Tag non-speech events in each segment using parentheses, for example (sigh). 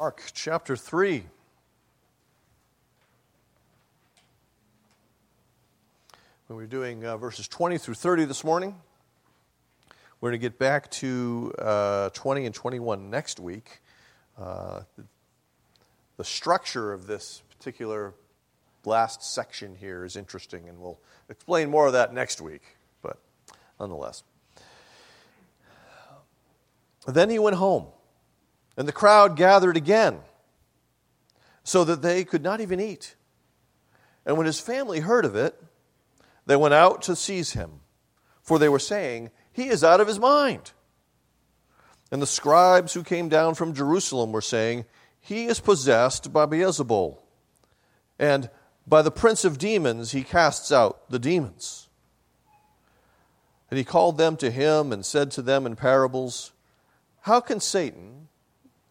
Mark chapter 3. We were doing uh, verses 20 through 30 this morning. We're going to get back to uh, 20 and 21 next week. Uh, the structure of this particular last section here is interesting, and we'll explain more of that next week, but nonetheless. Then he went home, and the crowd gathered again, so that they could not even eat. And when his family heard of it, they went out to seize him, for they were saying, He is out of his mind. And the scribes who came down from Jerusalem were saying, He is possessed by Beelzebul, and by the prince of demons he casts out the demons. And he called them to him and said to them in parables, how can Satan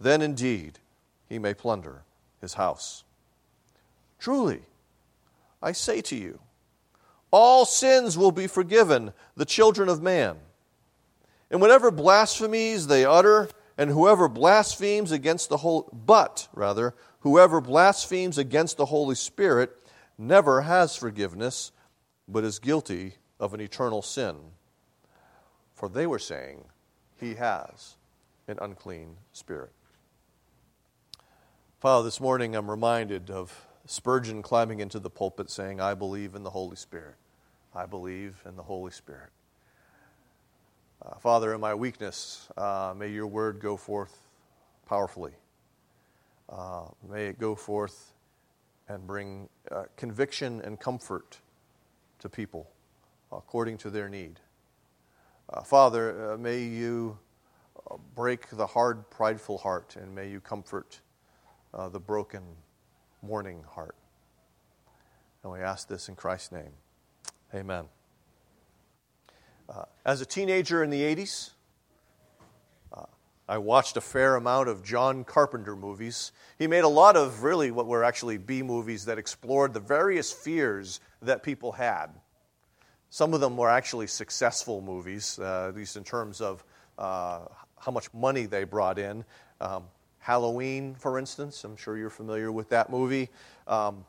Then indeed he may plunder his house. Truly, I say to you, all sins will be forgiven the children of man. And whatever blasphemies they utter, and whoever blasphemes against the whole but rather whoever blasphemes against the Holy Spirit never has forgiveness, but is guilty of an eternal sin. For they were saying, He has an unclean spirit. Father, this morning I'm reminded of Spurgeon climbing into the pulpit saying, I believe in the Holy Spirit. I believe in the Holy Spirit. Uh, Father, in my weakness, uh, may your word go forth powerfully. Uh, may it go forth and bring uh, conviction and comfort to people according to their need. Uh, Father, uh, may you break the hard, prideful heart, and may you comfort uh, the broken, mourning heart. And we ask this in Christ's name. Amen. Uh, as a teenager in the 80s, uh, I watched a fair amount of John Carpenter movies. He made a lot of really what were actually B movies that explored the various fears that people had. Some of them were actually successful movies, uh, at least in terms of uh, how much money they brought in. Um, Halloween, for instance, I'm sure you're familiar with that movie. Um,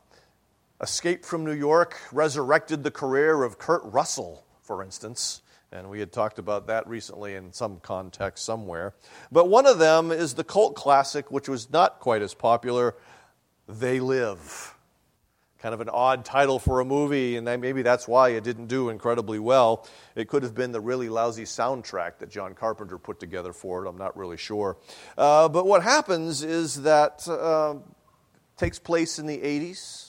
Escape from New York resurrected the career of Kurt Russell, for instance. And we had talked about that recently in some context somewhere. But one of them is the cult classic, which was not quite as popular They Live kind of an odd title for a movie, and maybe that's why it didn't do incredibly well. It could have been the really lousy soundtrack that John Carpenter put together for it. I'm not really sure. Uh, but what happens is that uh, takes place in the 80s.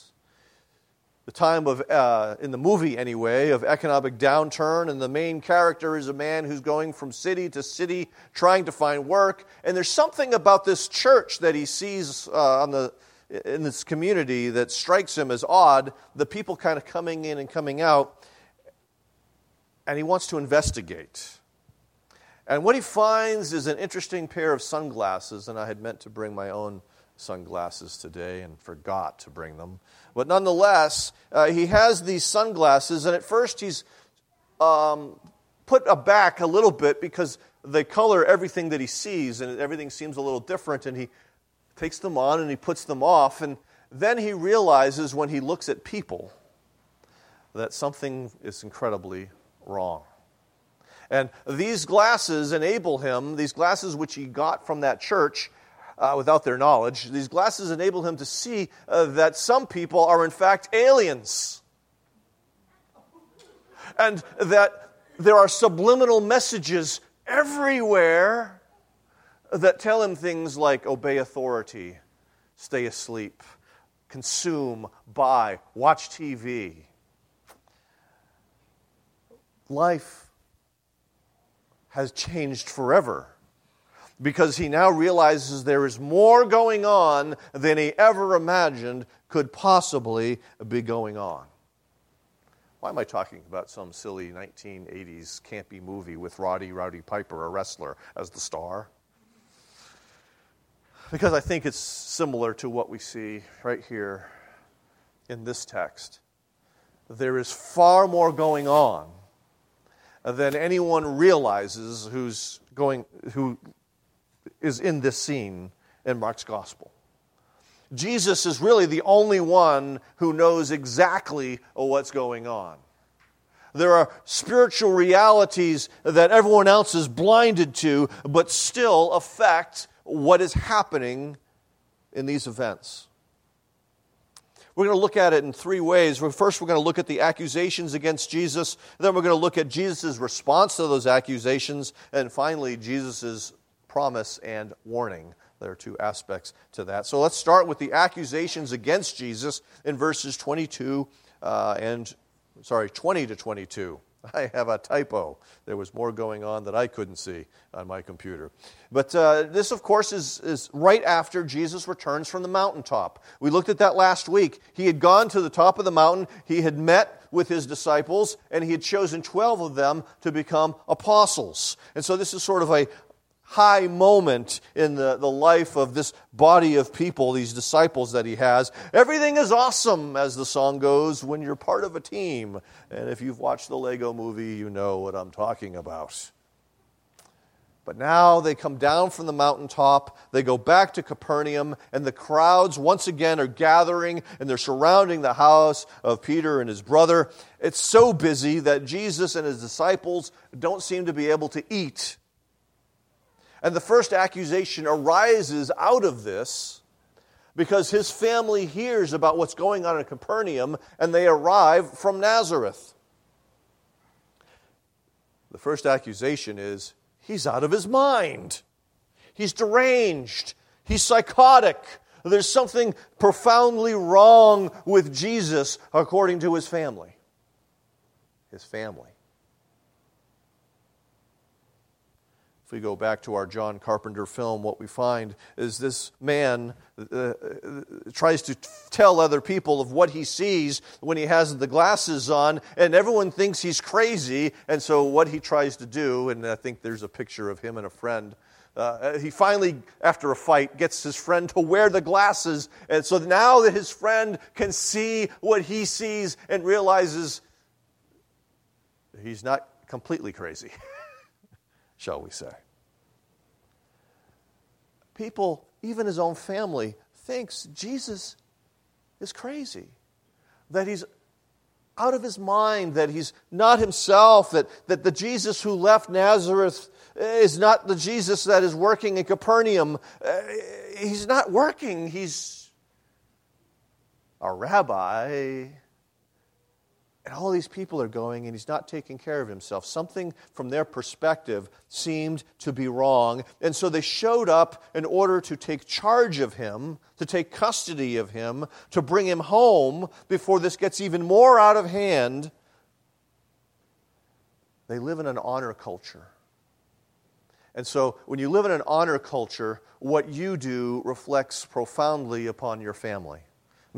The time of, uh, in the movie anyway, of economic downturn, and the main character is a man who's going from city to city trying to find work. And there's something about this church that he sees uh, on the in this community that strikes him as odd, the people kind of coming in and coming out, and he wants to investigate. And what he finds is an interesting pair of sunglasses, and I had meant to bring my own sunglasses today and forgot to bring them. But nonetheless, uh, he has these sunglasses, and at first he's um, put aback a little bit because they color everything that he sees, and everything seems a little different, and he takes them on and he puts them off. And then he realizes when he looks at people that something is incredibly wrong. And these glasses enable him, these glasses which he got from that church uh, without their knowledge, these glasses enable him to see uh, that some people are in fact aliens. And that there are subliminal messages everywhere that tell him things like obey authority, stay asleep, consume, buy, watch TV. Life has changed forever. because he now realizes there is more going on than he ever imagined could possibly be going on. Why am I talking about some silly 1980s campy movie with Roddy Rowdy Piper, a wrestler, as the star? Because I think it's similar to what we see right here in this text. There is far more going on than anyone realizes who's going, who is in this scene in Mark's gospel. Jesus is really the only one who knows exactly what's going on. There are spiritual realities that everyone else is blinded to, but still affect what is happening in these events. We're going to look at it in three ways. First, we're going to look at the accusations against Jesus. Then, we're going to look at Jesus' response to those accusations. And finally, Jesus' promise and warning. There are two aspects to that. So let's start with the accusations against Jesus in verses 22 uh, and, sorry, 20 to 22. I have a typo. There was more going on that I couldn't see on my computer. But uh, this, of course, is, is right after Jesus returns from the mountaintop. We looked at that last week. He had gone to the top of the mountain, he had met with his disciples, and he had chosen 12 of them to become apostles. And so this is sort of a, high moment in the, the life of this body of people, these disciples that he has. Everything is awesome, as the song goes, when you're part of a team. And if you've watched the Lego movie, you know what I'm talking about. But now they come down from the mountaintop, they go back to Capernaum, and the crowds once again are gathering and they're surrounding the house of Peter and his brother. It's so busy that Jesus and his disciples don't seem to be able to eat and the first accusation arises out of this because his family hears about what's going on in Capernaum and they arrive from Nazareth. The first accusation is he's out of his mind. He's deranged. He's psychotic. There's something profoundly wrong with Jesus, according to his family. His family. If we go back to our John Carpenter film, what we find is this man uh, uh, tries to tell other people of what he sees when he has the glasses on, and everyone thinks he's crazy. And so, what he tries to do, and I think there's a picture of him and a friend. Uh, he finally, after a fight, gets his friend to wear the glasses. And so now that his friend can see what he sees and realizes he's not completely crazy. (laughs) shall we say. People, even his own family, thinks Jesus is crazy, that he's out of his mind, that he's not himself, that, that the Jesus who left Nazareth is not the Jesus that is working in Capernaum. Uh, he's not working, he's a rabbi and all these people are going, and he's not taking care of himself. Something from their perspective seemed to be wrong. And so they showed up in order to take charge of him, to take custody of him, to bring him home before this gets even more out of hand. They live in an honor culture. And so, when you live in an honor culture, what you do reflects profoundly upon your family.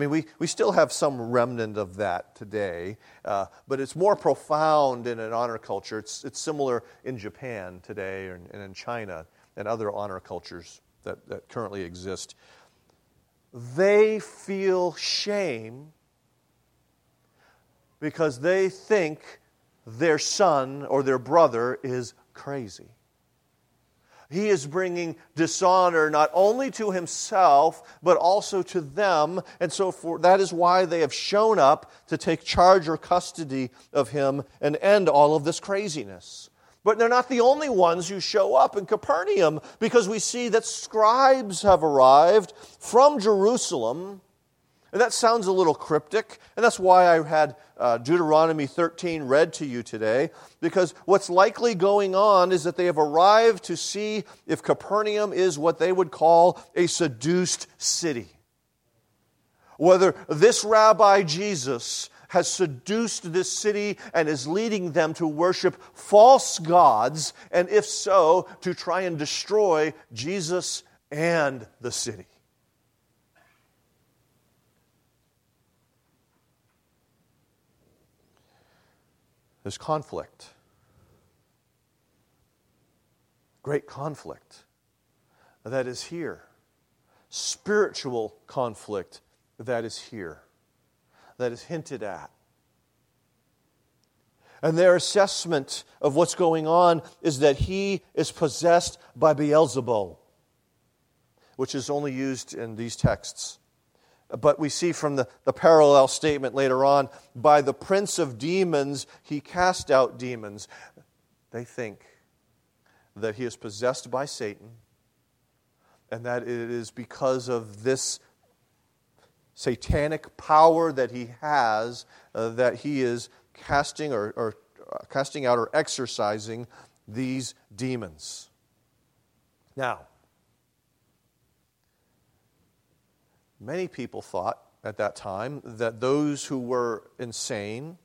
I mean, we, we still have some remnant of that today, uh, but it's more profound in an honor culture. It's, it's similar in Japan today and, and in China and other honor cultures that, that currently exist. They feel shame because they think their son or their brother is crazy. He is bringing dishonor not only to himself, but also to them. And so for, that is why they have shown up to take charge or custody of him and end all of this craziness. But they're not the only ones who show up in Capernaum because we see that scribes have arrived from Jerusalem and that sounds a little cryptic, and that's why I had uh, Deuteronomy 13 read to you today, because what's likely going on is that they have arrived to see if Capernaum is what they would call a seduced city. Whether this rabbi Jesus has seduced this city and is leading them to worship false gods, and if so, to try and destroy Jesus and the city. There's conflict. Great conflict that is here. Spiritual conflict that is here, that is hinted at. And their assessment of what's going on is that he is possessed by Beelzebul, which is only used in these texts. But we see from the, the parallel statement later on by the prince of demons, he cast out demons. They think that he is possessed by Satan and that it is because of this satanic power that he has uh, that he is casting or, or uh, casting out or exorcising these demons. Now, many people thought at that time that those who were insane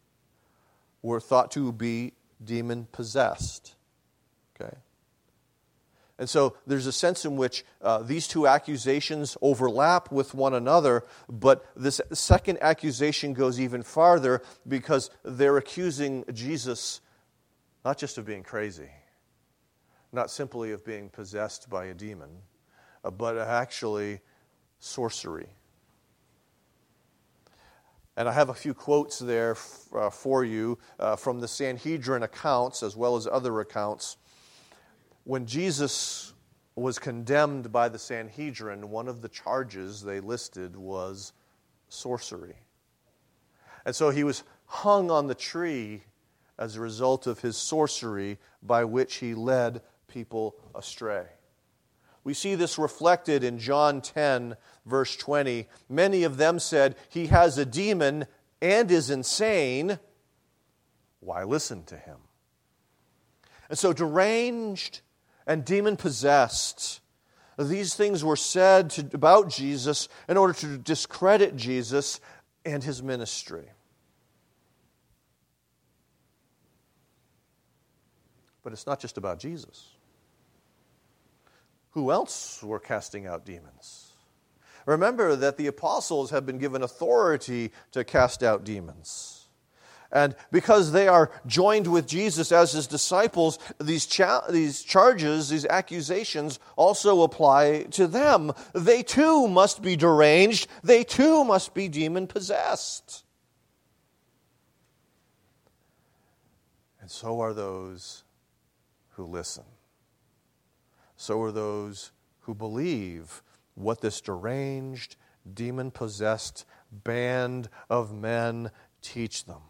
were thought to be demon possessed. Okay? And so there's a sense in which uh, these two accusations overlap with one another, but this second accusation goes even farther because they're accusing Jesus not just of being crazy, not simply of being possessed by a demon, uh, but actually sorcery. And I have a few quotes there f- uh, for you uh, from the Sanhedrin accounts as well as other accounts when Jesus was condemned by the Sanhedrin, one of the charges they listed was sorcery. And so he was hung on the tree as a result of his sorcery by which he led people astray. We see this reflected in John 10, verse 20. Many of them said, He has a demon and is insane. Why listen to him? And so, deranged and demon possessed. These things were said to, about Jesus in order to discredit Jesus and his ministry. But it's not just about Jesus. Who else were casting out demons? Remember that the apostles have been given authority to cast out demons. And because they are joined with Jesus as his disciples, these, cha- these charges, these accusations also apply to them. They too must be deranged, they too must be demon possessed. And so are those who listen. So are those who believe what this deranged, demon possessed band of men teach them.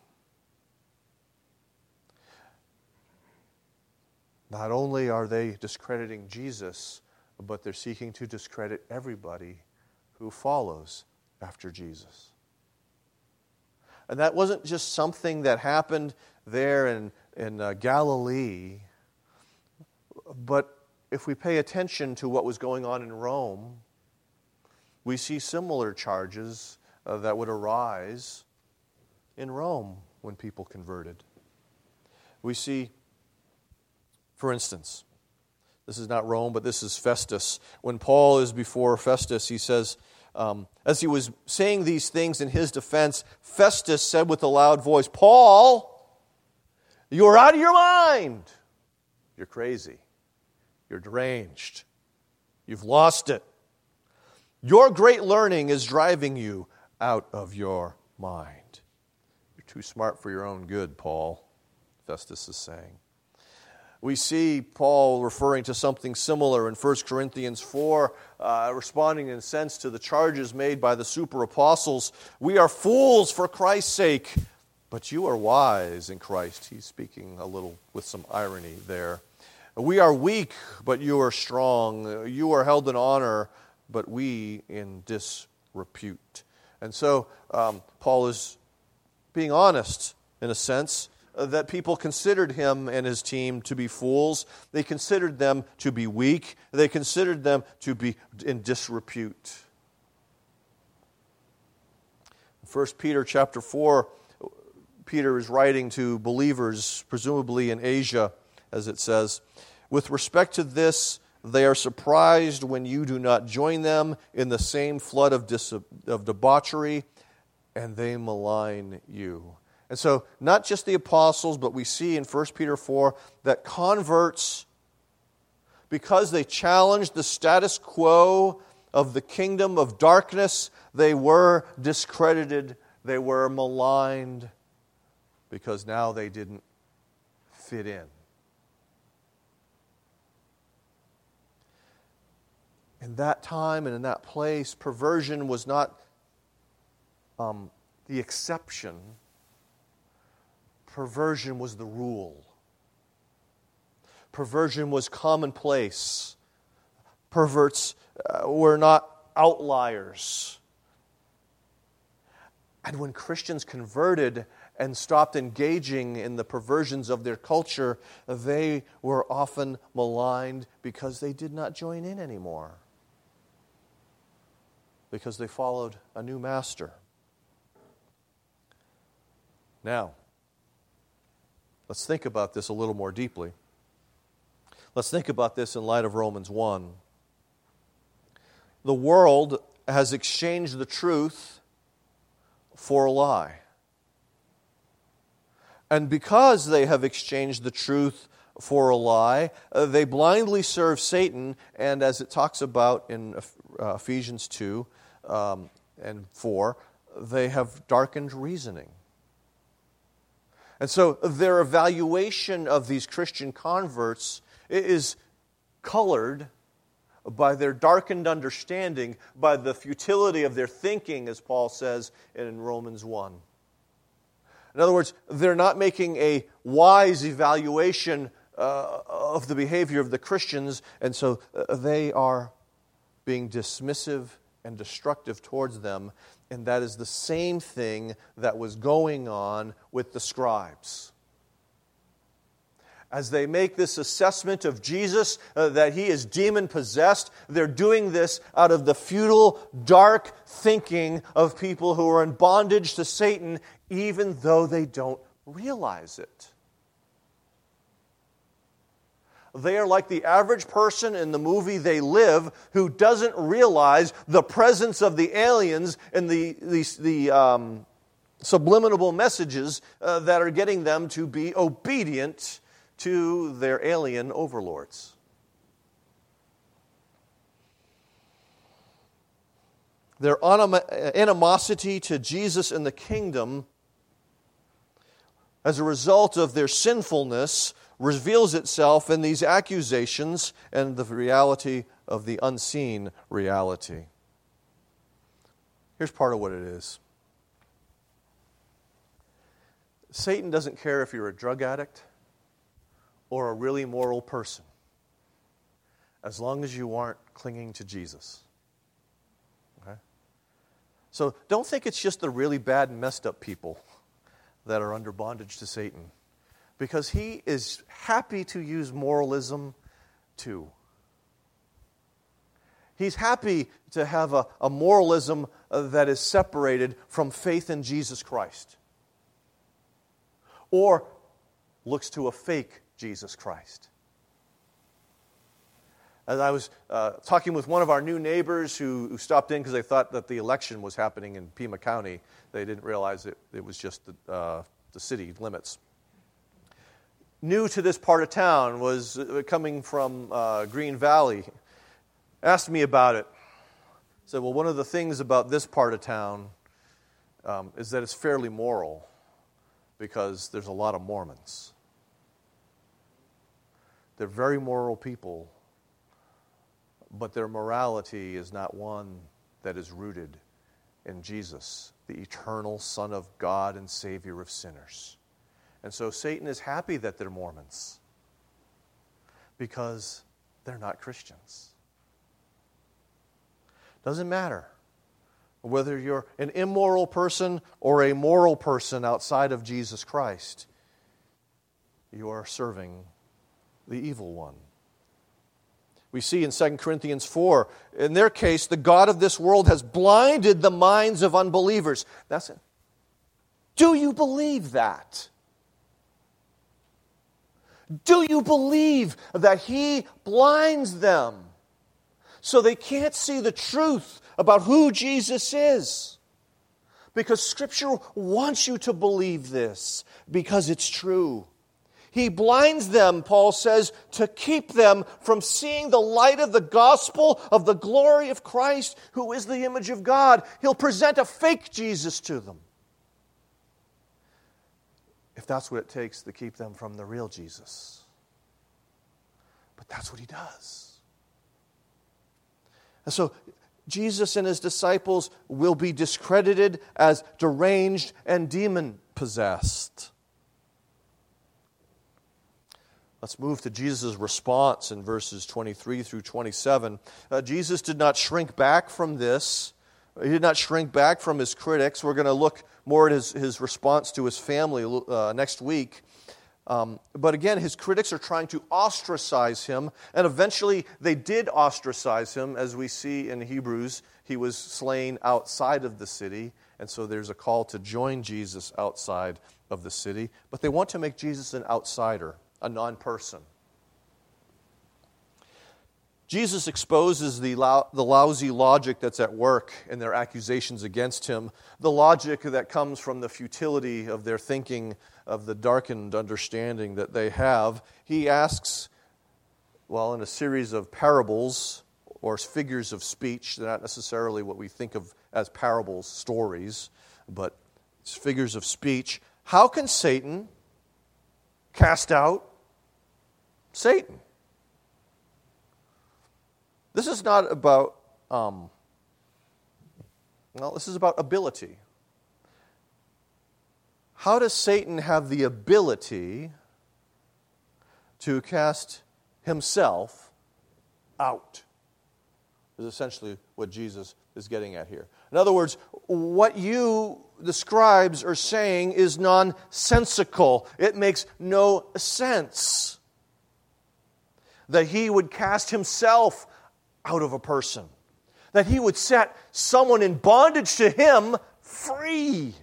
Not only are they discrediting Jesus, but they're seeking to discredit everybody who follows after Jesus. And that wasn't just something that happened there in, in uh, Galilee, but if we pay attention to what was going on in Rome, we see similar charges uh, that would arise in Rome when people converted. We see for instance, this is not Rome, but this is Festus. When Paul is before Festus, he says, um, as he was saying these things in his defense, Festus said with a loud voice, Paul, you're out of your mind. You're crazy. You're deranged. You've lost it. Your great learning is driving you out of your mind. You're too smart for your own good, Paul, Festus is saying we see Paul referring to something similar in 1 Corinthians 4, uh, responding in a sense to the charges made by the super apostles. We are fools for Christ's sake, but you are wise in Christ. He's speaking a little with some irony there. We are weak, but you are strong. You are held in honor, but we in disrepute. And so um, Paul is being honest in a sense that people considered him and his team to be fools. They considered them to be weak. They considered them to be in disrepute. 1 Peter chapter 4, Peter is writing to believers, presumably in Asia, as it says. With respect to this, they are surprised when you do not join them in the same flood of, dis- of debauchery, and they malign you. And so, not just the apostles, but we see in 1 Peter 4 that converts, because they challenged the status quo of the kingdom of darkness, they were discredited, they were maligned, because now they didn't fit in. In that time and in that place, perversion was not um, the exception, perversion was the rule. Perversion was commonplace. Perverts uh, were not outliers. And when Christians converted and stopped engaging in the perversions of their culture, they were often maligned because they did not join in anymore, because they followed a new master. Now, let's think about this a little more deeply. Let's think about this in light of Romans 1. The world has exchanged the truth for a lie. And because they have exchanged the truth for a lie, uh, they blindly serve Satan, and as it talks about in uh, Ephesians 2 um, and 4, they have darkened reasoning. And so their evaluation of these Christian converts is colored by their darkened understanding, by the futility of their thinking, as Paul says in Romans 1. In other words, they're not making a wise evaluation uh, of the behavior of the Christians, and so uh, they are being dismissive and destructive towards them. And that is the same thing that was going on with the scribes as they make this assessment of Jesus uh, that he is demon possessed, they're doing this out of the futile, dark thinking of people who are in bondage to Satan, even though they don't realize it. They are like the average person in the movie They Live who doesn't realize the presence of the aliens and the, the, the um, subliminal messages uh, that are getting them to be obedient to their alien overlords. Their animosity to Jesus and the kingdom as a result of their sinfulness reveals itself in these accusations and the reality of the unseen reality. Here's part of what it is Satan doesn't care if you're a drug addict or a really moral person, as long as you aren't clinging to Jesus. Okay? So don't think it's just the really bad and messed up people that are under bondage to Satan, because he is happy to use moralism too. He's happy to have a, a moralism that is separated from faith in Jesus Christ. Or looks to a fake Jesus Christ. As I was uh, talking with one of our new neighbors who, who stopped in because they thought that the election was happening in Pima County, they didn't realize it, it was just the, uh, the city limits. New to this part of town was uh, coming from uh, Green Valley. Asked me about it. Said, well, one of the things about this part of town um, is that it's fairly moral because there's a lot of Mormons. They're very moral people, but their morality is not one that is rooted in Jesus, the eternal Son of God and Savior of sinners. And so Satan is happy that they're Mormons because they're not Christians. Doesn't matter whether you're an immoral person or a moral person outside of Jesus Christ, you are serving the evil one. We see in 2 Corinthians 4, in their case, the God of this world has blinded the minds of unbelievers. That's it. Do you believe that? Do you believe that He blinds them so they can't see the truth about who Jesus is? Because Scripture wants you to believe this because it's true. He blinds them, Paul says, to keep them from seeing the light of the gospel of the glory of Christ, who is the image of God. He'll present a fake Jesus to them. If that's what it takes to keep them from the real Jesus. But that's what he does. And so Jesus and his disciples will be discredited as deranged and demon possessed. Let's move to Jesus' response in verses 23 through 27. Uh, Jesus did not shrink back from this. He did not shrink back from his critics. We're going to look more at his, his response to his family uh, next week. Um, but again, his critics are trying to ostracize him, and eventually they did ostracize him, as we see in Hebrews. He was slain outside of the city, and so there's a call to join Jesus outside of the city. But they want to make Jesus an outsider a non person. Jesus exposes the, the lousy logic that's at work in their accusations against him, the logic that comes from the futility of their thinking, of the darkened understanding that they have. He asks, well, in a series of parables or figures of speech, they're not necessarily what we think of as parables, stories, but figures of speech. How can Satan cast out Satan. This is not about, um, well, this is about ability. How does Satan have the ability to cast himself out? Is essentially what Jesus is getting at here. In other words, what you, the scribes, are saying is nonsensical. It makes no sense that he would cast himself out of a person, that he would set someone in bondage to him free.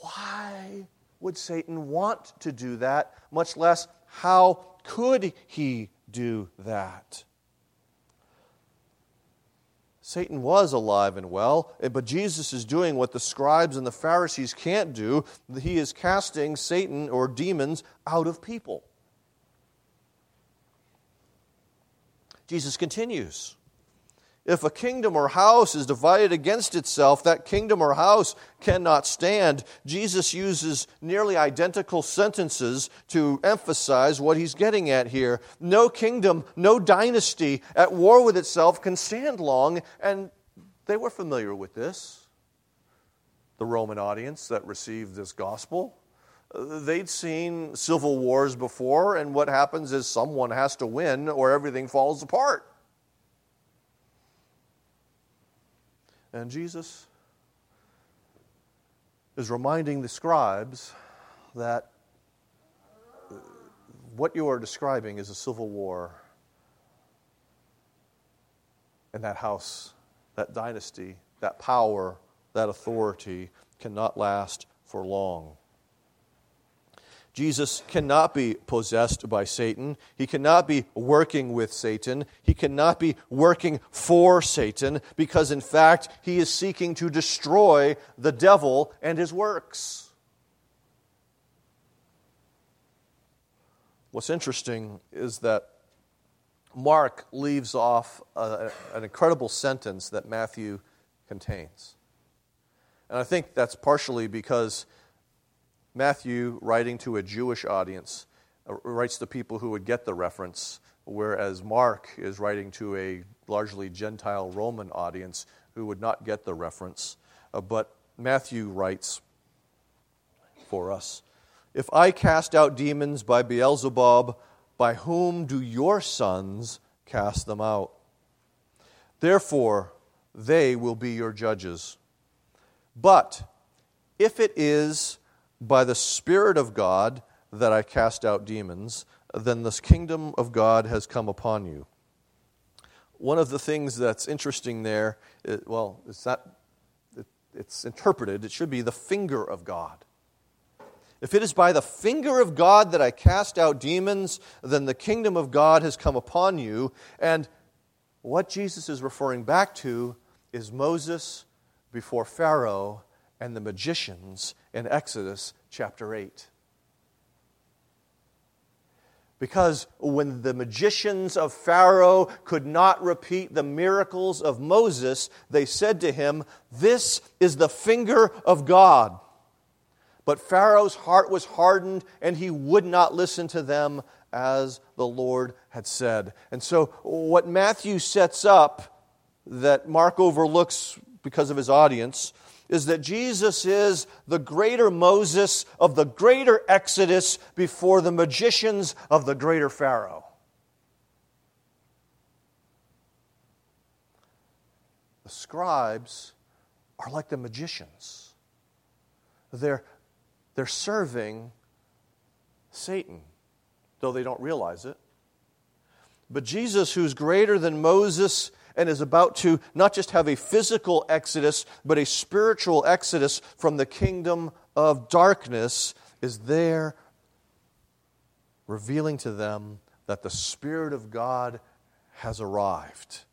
Why would Satan want to do that? Much less, how could he do that? Satan was alive and well, eh, but Jesus is doing what the scribes and the Pharisees can't do. He is casting Satan or demons out of people. Jesus continues. If a kingdom or house is divided against itself, that kingdom or house cannot stand. Jesus uses nearly identical sentences to emphasize what he's getting at here. No kingdom, no dynasty at war with itself can stand long, and they were familiar with this. The Roman audience that received this gospel. They'd seen civil wars before, and what happens is someone has to win or everything falls apart. And Jesus is reminding the scribes that what you are describing is a civil war. And that house, that dynasty, that power, that authority cannot last for long. Jesus cannot be possessed by Satan. He cannot be working with Satan. He cannot be working for Satan because, in fact, he is seeking to destroy the devil and his works. What's interesting is that Mark leaves off a, an incredible sentence that Matthew contains. And I think that's partially because Matthew, writing to a Jewish audience, uh, writes to people who would get the reference, whereas Mark is writing to a largely Gentile Roman audience who would not get the reference. Uh, but Matthew writes for us If I cast out demons by Beelzebub, by whom do your sons cast them out? Therefore, they will be your judges. But if it is by the Spirit of God that I cast out demons, then this kingdom of God has come upon you. One of the things that's interesting there, it, well, it's not, it, it's interpreted, it should be the finger of God. If it is by the finger of God that I cast out demons, then the kingdom of God has come upon you. And what Jesus is referring back to is Moses before Pharaoh and the magicians in Exodus chapter 8. Because when the magicians of Pharaoh could not repeat the miracles of Moses, they said to him, This is the finger of God. But Pharaoh's heart was hardened, and he would not listen to them as the Lord had said. And so, what Matthew sets up that Mark overlooks because of his audience is that Jesus is the greater Moses of the greater Exodus before the magicians of the greater Pharaoh. The scribes are like the magicians. They're, they're serving Satan, though they don't realize it. But Jesus, who's greater than Moses and is about to not just have a physical exodus, but a spiritual exodus from the kingdom of darkness, is there revealing to them that the Spirit of God has arrived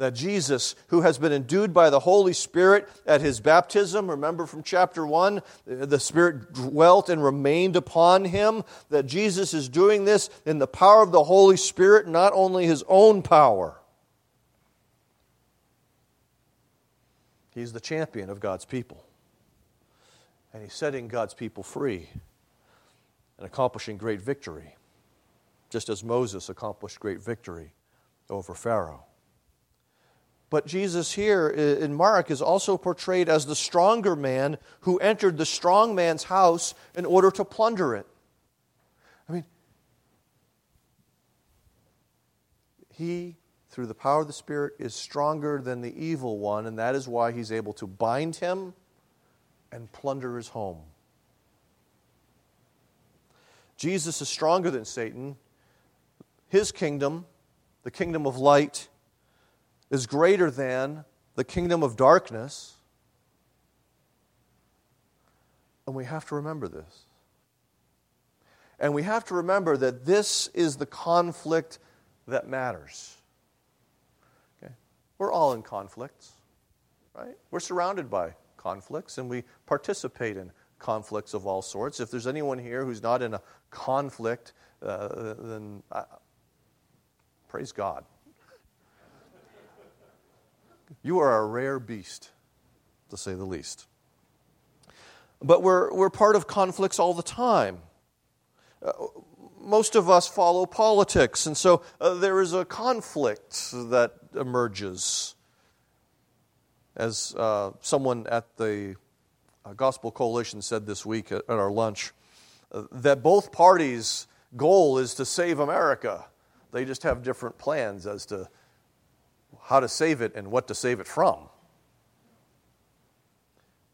that Jesus, who has been endued by the Holy Spirit at his baptism, remember from chapter 1, the Spirit dwelt and remained upon him, that Jesus is doing this in the power of the Holy Spirit, not only his own power. He's the champion of God's people. And he's setting God's people free and accomplishing great victory, just as Moses accomplished great victory over Pharaoh. But Jesus here in Mark is also portrayed as the stronger man who entered the strong man's house in order to plunder it. I mean, he, through the power of the Spirit, is stronger than the evil one, and that is why he's able to bind him and plunder his home. Jesus is stronger than Satan. His kingdom, the kingdom of light, is greater than the kingdom of darkness. And we have to remember this. And we have to remember that this is the conflict that matters. We're all in conflicts, right? We're surrounded by conflicts and we participate in conflicts of all sorts. If there's anyone here who's not in a conflict, uh, then uh, praise God. You are a rare beast, to say the least. But we're, we're part of conflicts all the time. Uh, most of us follow politics, and so uh, there is a conflict that emerges. As uh, someone at the uh, Gospel Coalition said this week at, our lunch, uh, that both parties' goal is to save America. They just have different plans as to how to save it and what to save it from.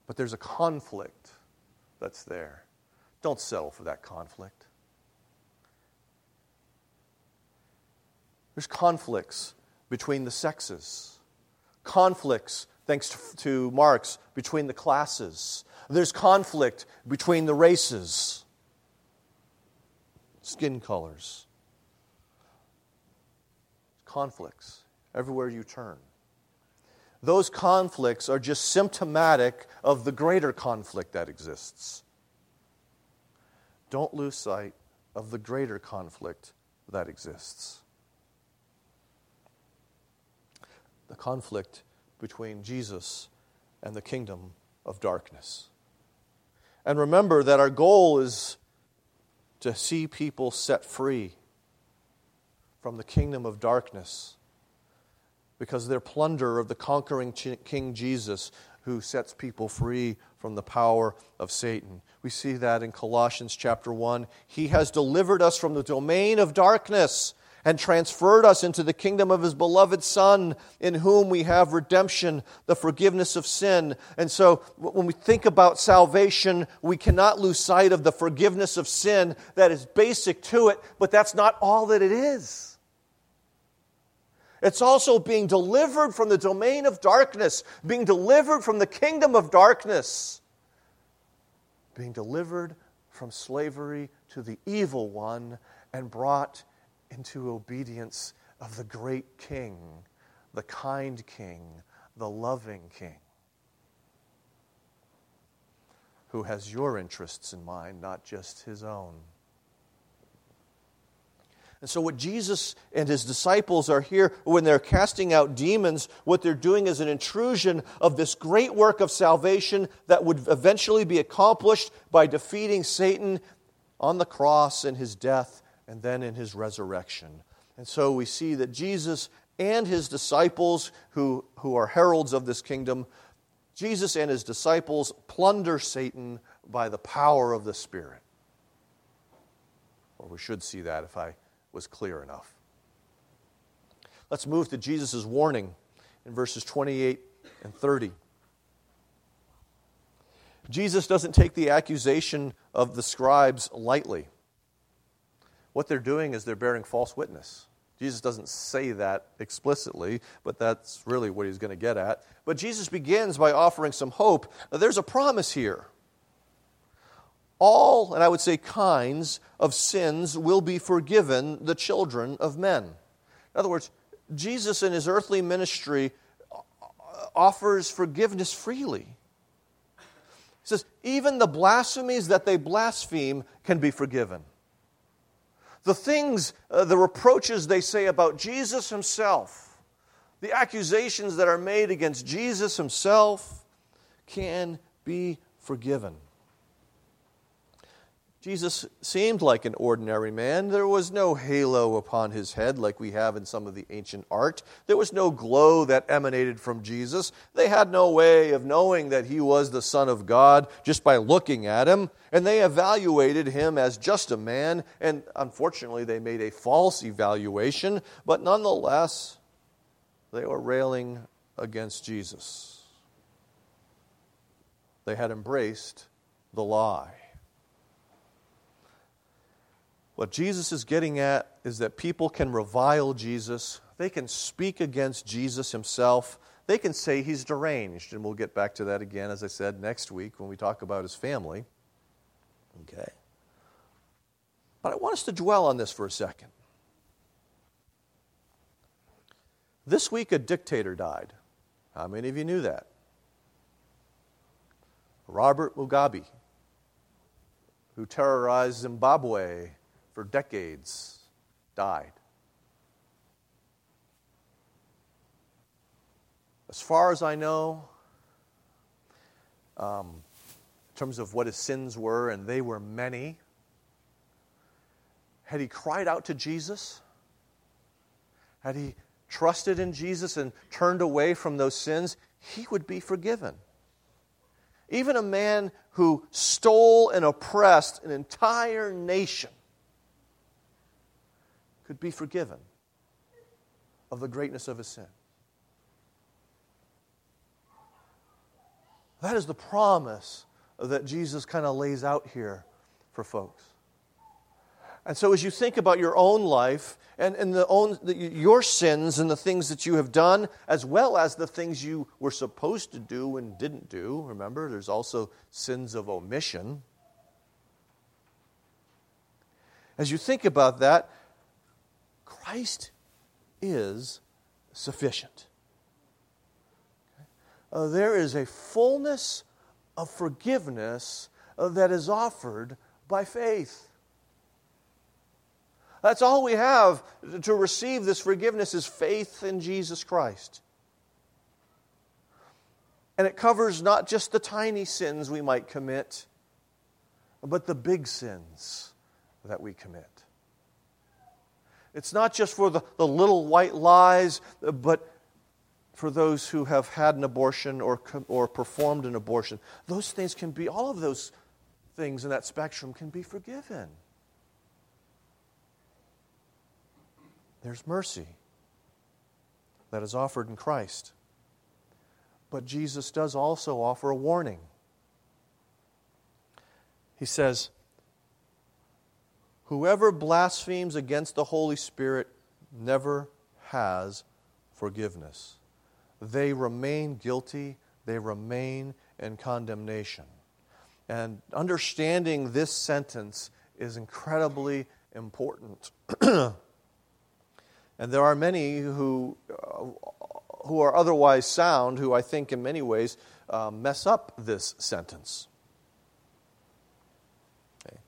But there's a conflict that's there. Don't settle for that conflict. There's conflicts between the sexes, conflicts, thanks to Marx, between the classes. There's conflict between the races, skin colors, conflicts everywhere you turn. Those conflicts are just symptomatic of the greater conflict that exists. Don't lose sight of the greater conflict that exists. The conflict between Jesus and the kingdom of darkness. And remember that our goal is to see people set free from the kingdom of darkness because they're plunder of the conquering King Jesus who sets people free from the power of Satan. We see that in Colossians chapter 1. He has delivered us from the domain of darkness and transferred us into the kingdom of his beloved Son, in whom we have redemption, the forgiveness of sin. And so, when we think about salvation, we cannot lose sight of the forgiveness of sin that is basic to it, but that's not all that it is. It's also being delivered from the domain of darkness, being delivered from the kingdom of darkness, being delivered from slavery to the evil one and brought into obedience of the great King, the kind King, the loving King, who has your interests in mind, not just his own. And so, what Jesus and his disciples are here when they're casting out demons, what they're doing is an intrusion of this great work of salvation that would eventually be accomplished by defeating Satan on the cross in his death and then in his resurrection. And so, we see that Jesus and his disciples, who, who are heralds of this kingdom, Jesus and his disciples plunder Satan by the power of the Spirit. Or we should see that if I was clear enough. Let's move to Jesus' warning in verses 28 and 30. Jesus doesn't take the accusation of the scribes lightly. What they're doing is they're bearing false witness. Jesus doesn't say that explicitly, but that's really what he's going to get at. But Jesus begins by offering some hope. Now, there's a promise here all, and I would say kinds, of sins will be forgiven the children of men. In other words, Jesus in his earthly ministry uh, offers forgiveness freely. He says, even the blasphemies that they blaspheme can be forgiven. The things, uh, the reproaches they say about Jesus himself, the accusations that are made against Jesus himself can be forgiven. Jesus seemed like an ordinary man. There was no halo upon his head like we have in some of the ancient art. There was no glow that emanated from Jesus. They had no way of knowing that he was the Son of God just by looking at him. And they evaluated him as just a man. And unfortunately, they made a false evaluation. But nonetheless, they were railing against Jesus. They had embraced the lie. What Jesus is getting at is that people can revile Jesus, they can speak against Jesus himself, they can say he's deranged. And we'll get back to that again, as I said, next week when we talk about his family. Okay? But I want us to dwell on this for a second. This week, a dictator died. How many of you knew that? Robert Mugabe, who terrorized Zimbabwe for decades died. As far as I know, um, in terms of what his sins were, and they were many, had he cried out to Jesus, had he trusted in Jesus and turned away from those sins, he would be forgiven. Even a man who stole and oppressed an entire nation could be forgiven of the greatness of his sin. That is the promise that Jesus kind of lays out here for folks. And so, as you think about your own life and, and the own, the, your sins and the things that you have done, as well as the things you were supposed to do and didn't do, remember, there's also sins of omission. As you think about that, Christ is sufficient. Uh, there is a fullness of forgiveness uh, that is offered by faith. That's all we have to receive this forgiveness is faith in Jesus Christ. And it covers not just the tiny sins we might commit, but the big sins that we commit. It's not just for the, the little white lies, but for those who have had an abortion or, or performed an abortion. Those things can be, all of those things in that spectrum can be forgiven. There's mercy that is offered in Christ. But Jesus does also offer a warning. He says, Whoever blasphemes against the Holy Spirit never has forgiveness. They remain guilty, they remain in condemnation. And understanding this sentence is incredibly important. (clears throat) and there are many who, uh, who are otherwise sound who I think in many ways uh, mess up this sentence. Okay.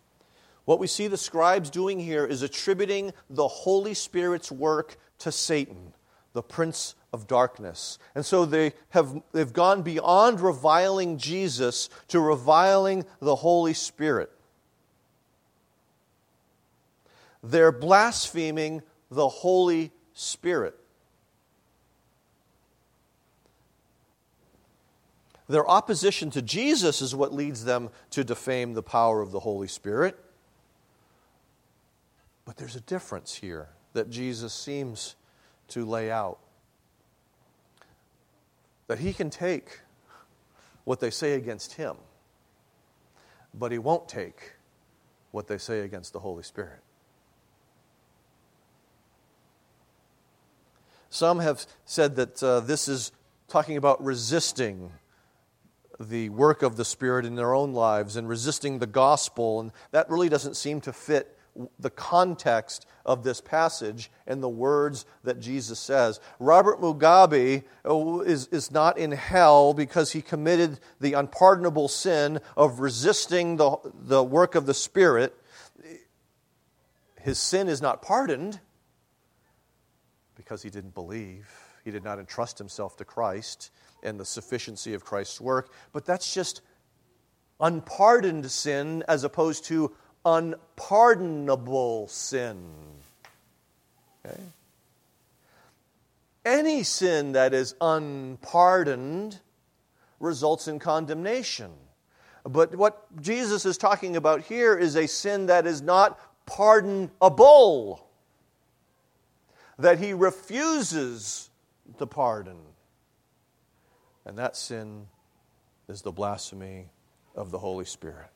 What we see the scribes doing here is attributing the Holy Spirit's work to Satan, the prince of darkness. And so they have they've gone beyond reviling Jesus to reviling the Holy Spirit. They're blaspheming the Holy Spirit. Their opposition to Jesus is what leads them to defame the power of the Holy Spirit. But there's a difference here that Jesus seems to lay out. That he can take what they say against him, but he won't take what they say against the Holy Spirit. Some have said that uh, this is talking about resisting the work of the Spirit in their own lives and resisting the gospel, and that really doesn't seem to fit the context of this passage and the words that Jesus says. Robert Mugabe uh, is, is not in hell because he committed the unpardonable sin of resisting the, the work of the Spirit. His sin is not pardoned because he didn't believe. He did not entrust himself to Christ and the sufficiency of Christ's work. But that's just unpardoned sin as opposed to unpardonable sin. Okay? Any sin that is unpardoned results in condemnation. But what Jesus is talking about here is a sin that is not pardonable, that he refuses to pardon. And that sin is the blasphemy of the Holy Spirit.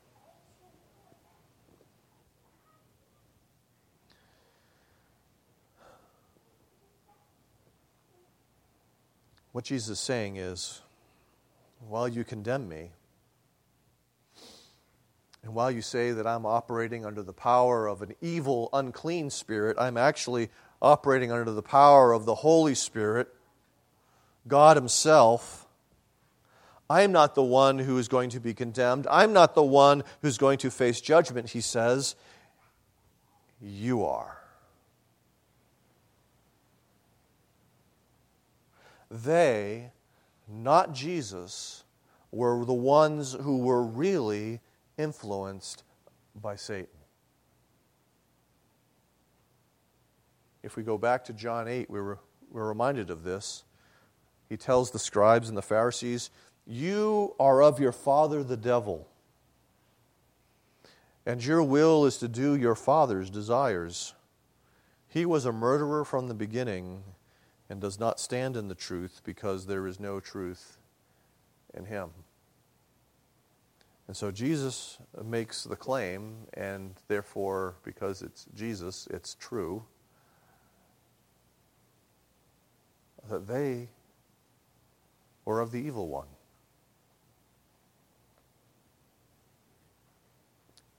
What Jesus is saying is, while you condemn me, and while you say that I'm operating under the power of an evil, unclean spirit, I'm actually operating under the power of the Holy Spirit, God Himself. I'm not the one who is going to be condemned. I'm not the one who's going to face judgment, he says. You are. They, not Jesus, were the ones who were really influenced by Satan. If we go back to John 8, we were, we're reminded of this. He tells the scribes and the Pharisees, You are of your father the devil, and your will is to do your father's desires. He was a murderer from the beginning and does not stand in the truth because there is no truth in him. And so Jesus makes the claim, and therefore, because it's Jesus, it's true, that they were of the evil one.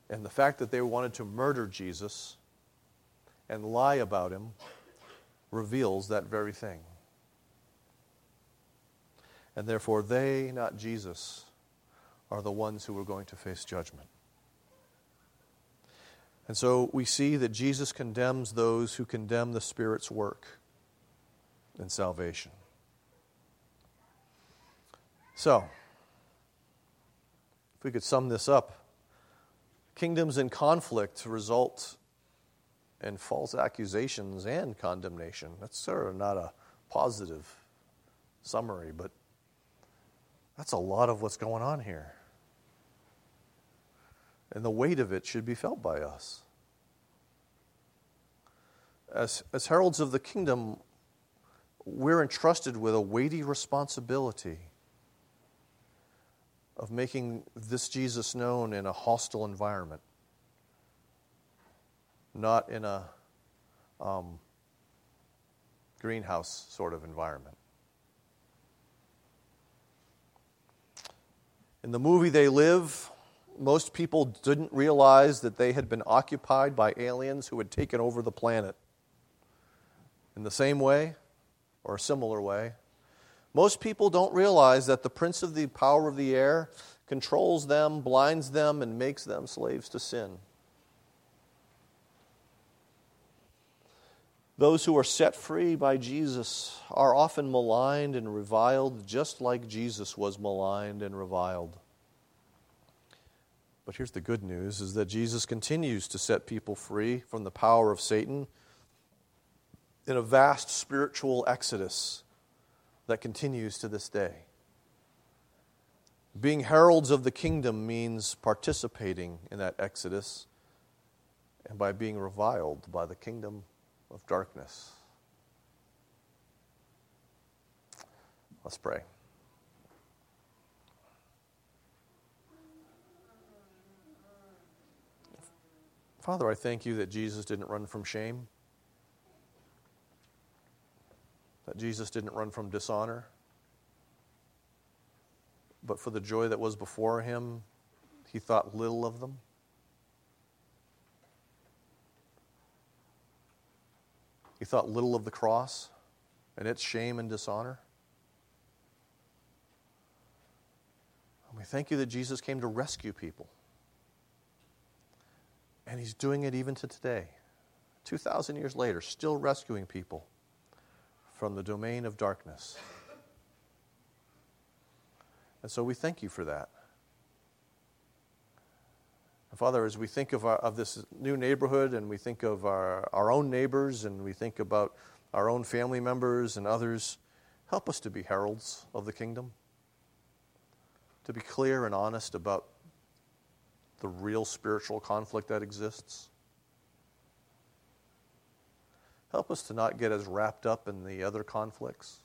And the fact that they wanted to murder Jesus and lie about him reveals that very thing. And therefore, they, not Jesus, are the ones who are going to face judgment. And so we see that Jesus condemns those who condemn the Spirit's work in salvation. So, if we could sum this up, kingdoms in conflict result and false accusations and condemnation. That's sort of not a positive summary, but that's a lot of what's going on here. And the weight of it should be felt by us. As, as heralds of the kingdom, we're entrusted with a weighty responsibility of making this Jesus known in a hostile environment not in a um, greenhouse sort of environment. In the movie They Live, most people didn't realize that they had been occupied by aliens who had taken over the planet. In the same way, or a similar way, most people don't realize that the prince of the power of the air controls them, blinds them, and makes them slaves to sin. Those who are set free by Jesus are often maligned and reviled, just like Jesus was maligned and reviled. But here's the good news is that Jesus continues to set people free from the power of Satan in a vast spiritual exodus that continues to this day. Being heralds of the kingdom means participating in that exodus and by being reviled by the kingdom of darkness. Let's pray. Father, I thank you that Jesus didn't run from shame, that Jesus didn't run from dishonor, but for the joy that was before him, he thought little of them. He thought little of the cross and its shame and dishonor. And we thank you that Jesus came to rescue people. And he's doing it even to today. 2,000 years later, still rescuing people from the domain of darkness. And so we thank you for that. And Father, as we think of, our, of this new neighborhood and we think of our, our own neighbors and we think about our own family members and others, help us to be heralds of the kingdom, to be clear and honest about the real spiritual conflict that exists. Help us to not get as wrapped up in the other conflicts,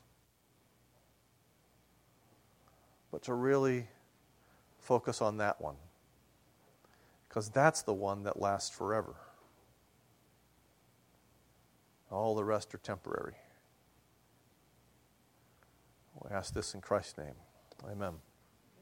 but to really focus on that one. Because that's the one that lasts forever. All the rest are temporary. We ask this in Christ's name. Amen.